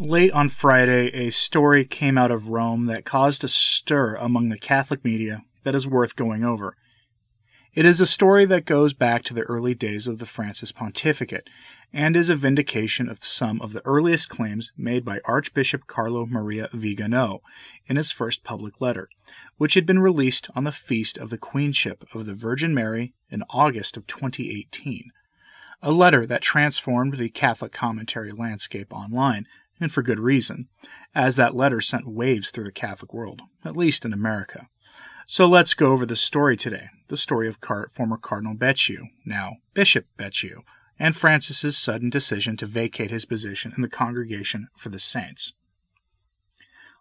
Late on Friday, a story came out of Rome that caused a stir among the Catholic media that is worth going over. It is a story that goes back to the early days of the Francis pontificate and is a vindication of some of the earliest claims made by Archbishop Carlo Maria Vigano in his first public letter, which had been released on the feast of the Queenship of the Virgin Mary in August of 2018. A letter that transformed the Catholic commentary landscape online, and for good reason, as that letter sent waves through the Catholic world, at least in America. So let's go over the story today the story of Car- former Cardinal Becciu, now Bishop Becciu, and Francis's sudden decision to vacate his position in the Congregation for the Saints.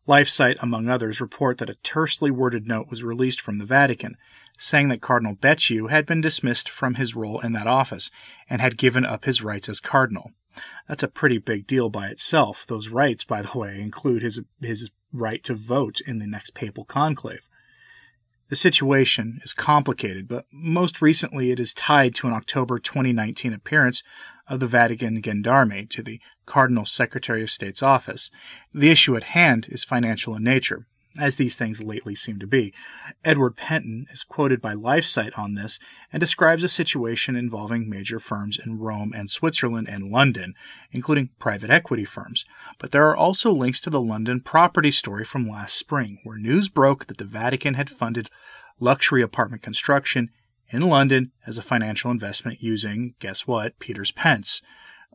LifeSite, among others, report that a tersely worded note was released from the Vatican, saying that Cardinal Becciu had been dismissed from his role in that office and had given up his rights as cardinal. That's a pretty big deal by itself. Those rights, by the way, include his his right to vote in the next papal conclave. The situation is complicated, but most recently it is tied to an October 2019 appearance of the Vatican Gendarme to the Cardinal Secretary of State's office. The issue at hand is financial in nature, as these things lately seem to be. Edward Pentin is quoted by LifeSite on this and describes a situation involving major firms in Rome and Switzerland and London, including private equity firms. But there are also links to the London property story from last spring, where news broke that the Vatican had funded luxury apartment construction in London as a financial investment using, guess what, Peter's Pence.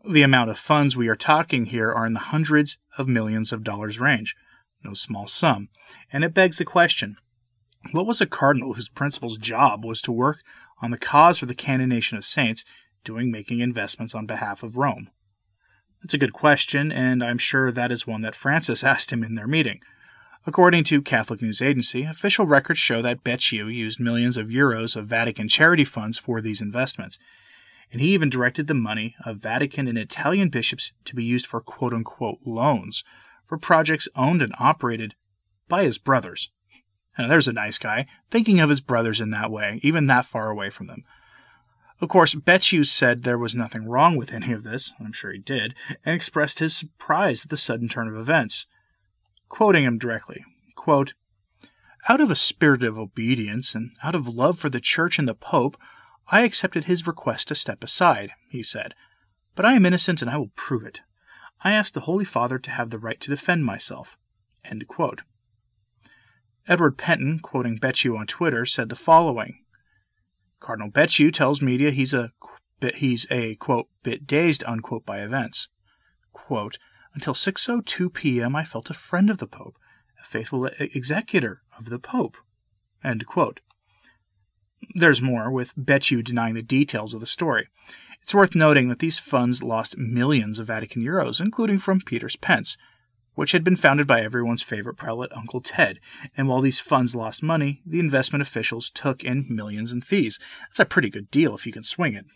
The amount of funds we are talking here are in the hundreds of millions of dollars range no small sum, and it begs the question what was a cardinal whose principal job was to work on the cause for the canonization of saints doing making investments on behalf of Rome? That's a good question, and I'm sure that is one that Francis asked him in their meeting. According to Catholic News Agency, official records show that Becciu used millions of euros of Vatican charity funds for these investments, and he even directed the money of Vatican and Italian bishops to be used for quote unquote loans for projects owned and operated by his brothers. And there's a nice guy, thinking of his brothers in that way, even that far away from them. Of course, Becciu said there was nothing wrong with any of this, I'm sure he did, and expressed his surprise at the sudden turn of events. Quoting him directly, quote, Out of a spirit of obedience and out of love for the Church and the Pope, I accepted his request to step aside, he said. But I am innocent and I will prove it. I ask the Holy Father to have the right to defend myself. Edward Pentin, quoting Becciu on Twitter, said the following Cardinal Becciu tells media he's a he's a bit dazed unquote by events. Quote, Until 6:02 p.m. I felt a friend of the Pope, a faithful executor of the Pope. There's more, with Becciu denying the details of the story. It's worth noting that these funds lost millions of Vatican euros, including from Peter's Pence, which had been founded by everyone's favorite prelate, Uncle Ted. And while these funds lost money, the investment officials took in millions in fees. That's a pretty good deal if you can swing it.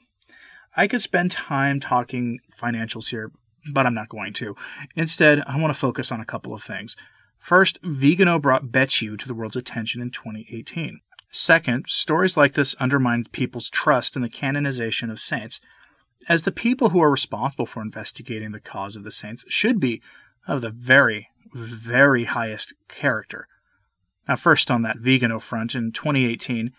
I could spend time talking financials here, but I'm not going to. Instead, I want to focus on a couple of things. First, Vigano brought Becciu to the world's attention in 2018. Second, stories like this undermine people's trust in the canonization of saints, as the people who are responsible for investigating the cause of the saints should be of the very, very highest character. Now, first on that Vigano front, in 2018,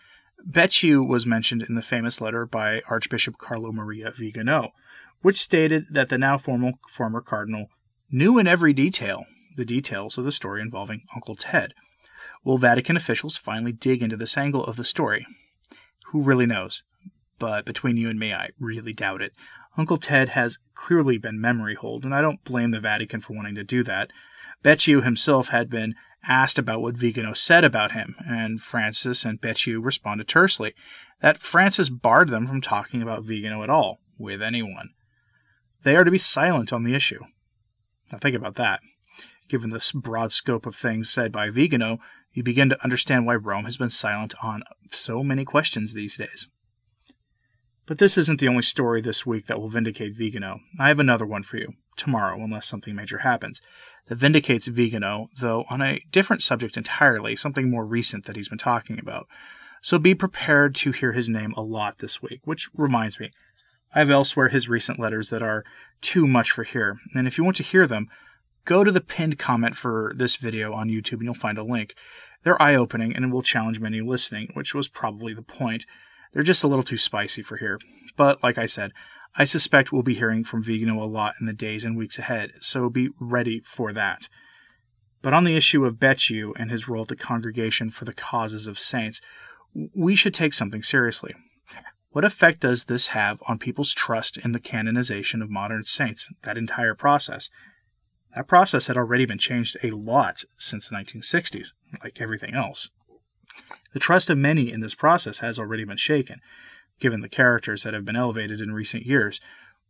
Becciu was mentioned in the famous letter by Archbishop Carlo Maria Vigano, which stated that the now formal, former cardinal knew in every detail the details of the story involving Uncle Ted. Will Vatican officials finally dig into this angle of the story? Who really knows? But between you and me, I really doubt it. Uncle Ted has clearly been memory holed, and I don't blame the Vatican for wanting to do that. Becciu himself had been asked about what Vigano said about him, and Francis and Becciu responded tersely that Francis barred them from talking about Vigano at all, with anyone. They are to be silent on the issue. Now think about that. Given this broad scope of things said by Vigano, you begin to understand why Rome has been silent on so many questions these days. But this isn't the only story this week that will vindicate Vigano. I have another one for you, tomorrow, unless something major happens, that vindicates Vigano, though on a different subject entirely, something more recent that he's been talking about. So be prepared to hear his name a lot this week, which reminds me, I have elsewhere his recent letters that are too much for here, and if you want to hear them, go to the pinned comment for this video on YouTube and you'll find a link. They're eye opening and will challenge many listening, which was probably the point. They're just a little too spicy for here. But like I said, I suspect we'll be hearing from Vigano a lot in the days and weeks ahead, so be ready for that. But on the issue of Becciu and his role at the Congregation for the Causes of Saints, we should take something seriously. What effect does this have on people's trust in the canonization of modern saints, that entire process? That process had already been changed a lot since the 1960s, like everything else. The trust of many in this process has already been shaken, given the characters that have been elevated in recent years.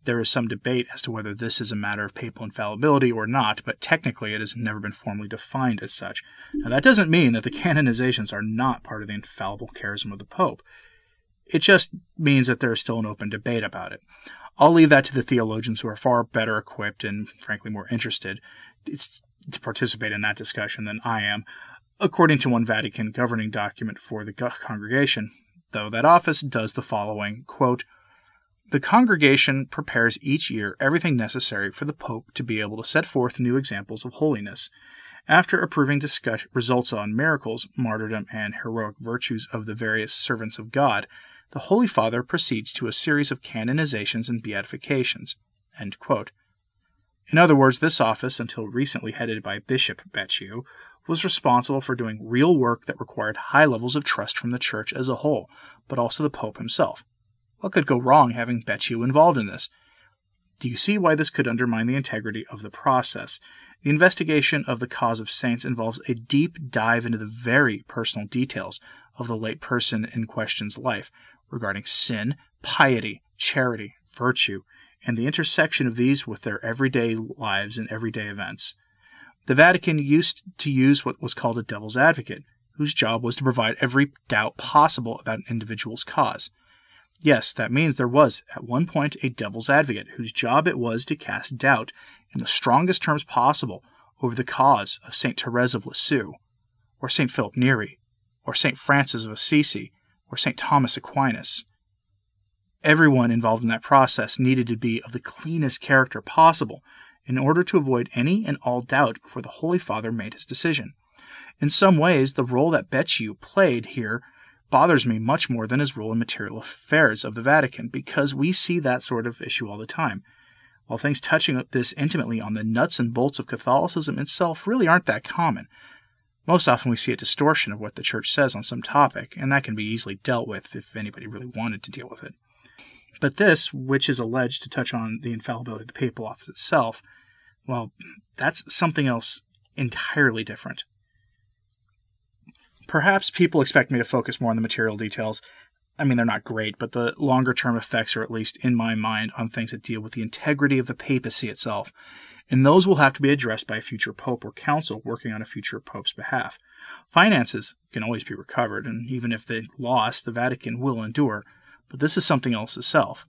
There is some debate as to whether this is a matter of papal infallibility or not, but technically it has never been formally defined as such. Now, that doesn't mean that the canonizations are not part of the infallible charism of the Pope. It just means that there is still an open debate about it. I'll leave that to the theologians who are far better equipped and, frankly, more interested to participate in that discussion than I am, according to one Vatican governing document for the congregation, though that office does the following quote, The congregation prepares each year everything necessary for the Pope to be able to set forth new examples of holiness. After approving discuss- results on miracles, martyrdom, and heroic virtues of the various servants of God, the Holy Father proceeds to a series of canonizations and beatifications. In other words, this office, until recently headed by Bishop Becciu, was responsible for doing real work that required high levels of trust from the Church as a whole, but also the Pope himself. What could go wrong having Becciu involved in this? Do you see why this could undermine the integrity of the process? The investigation of the cause of saints involves a deep dive into the very personal details of the late person in question's life, regarding sin, piety, charity, virtue, and the intersection of these with their everyday lives and everyday events. The Vatican used to use what was called a devil's advocate, whose job was to provide every doubt possible about an individual's cause. Yes, that means there was, at one point, a devil's advocate whose job it was to cast doubt in the strongest terms possible over the cause of St. Therese of Lisieux, or St. Philip Neri, or St. Francis of Assisi, or St. Thomas Aquinas. Everyone involved in that process needed to be of the cleanest character possible in order to avoid any and all doubt before the Holy Father made his decision. In some ways, the role that Becciu played here bothers me much more than his role in material affairs of the Vatican, because we see that sort of issue all the time. While things touching this intimately on the nuts and bolts of Catholicism itself really aren't that common, most often we see a distortion of what the Church says on some topic, and that can be easily dealt with if anybody really wanted to deal with it. But this, which is alleged to touch on the infallibility of the papal office itself, well, that's something else entirely different. Perhaps people expect me to focus more on the material details. I mean, they're not great, but the longer term effects are at least in my mind on things that deal with the integrity of the papacy itself and those will have to be addressed by a future pope or council working on a future pope's behalf. Finances can always be recovered, and even if they lost, the Vatican will endure, but this is something else itself,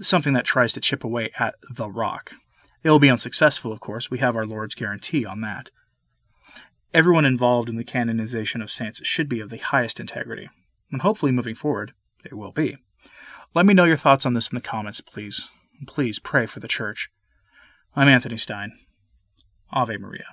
something that tries to chip away at the rock. It will be unsuccessful, of course, we have our Lord's guarantee on that. Everyone involved in the canonization of saints should be of the highest integrity, and hopefully moving forward, it will be. Let me know your thoughts on this in the comments, please. Please pray for the Church. I'm Anthony Stine. Ave Maria.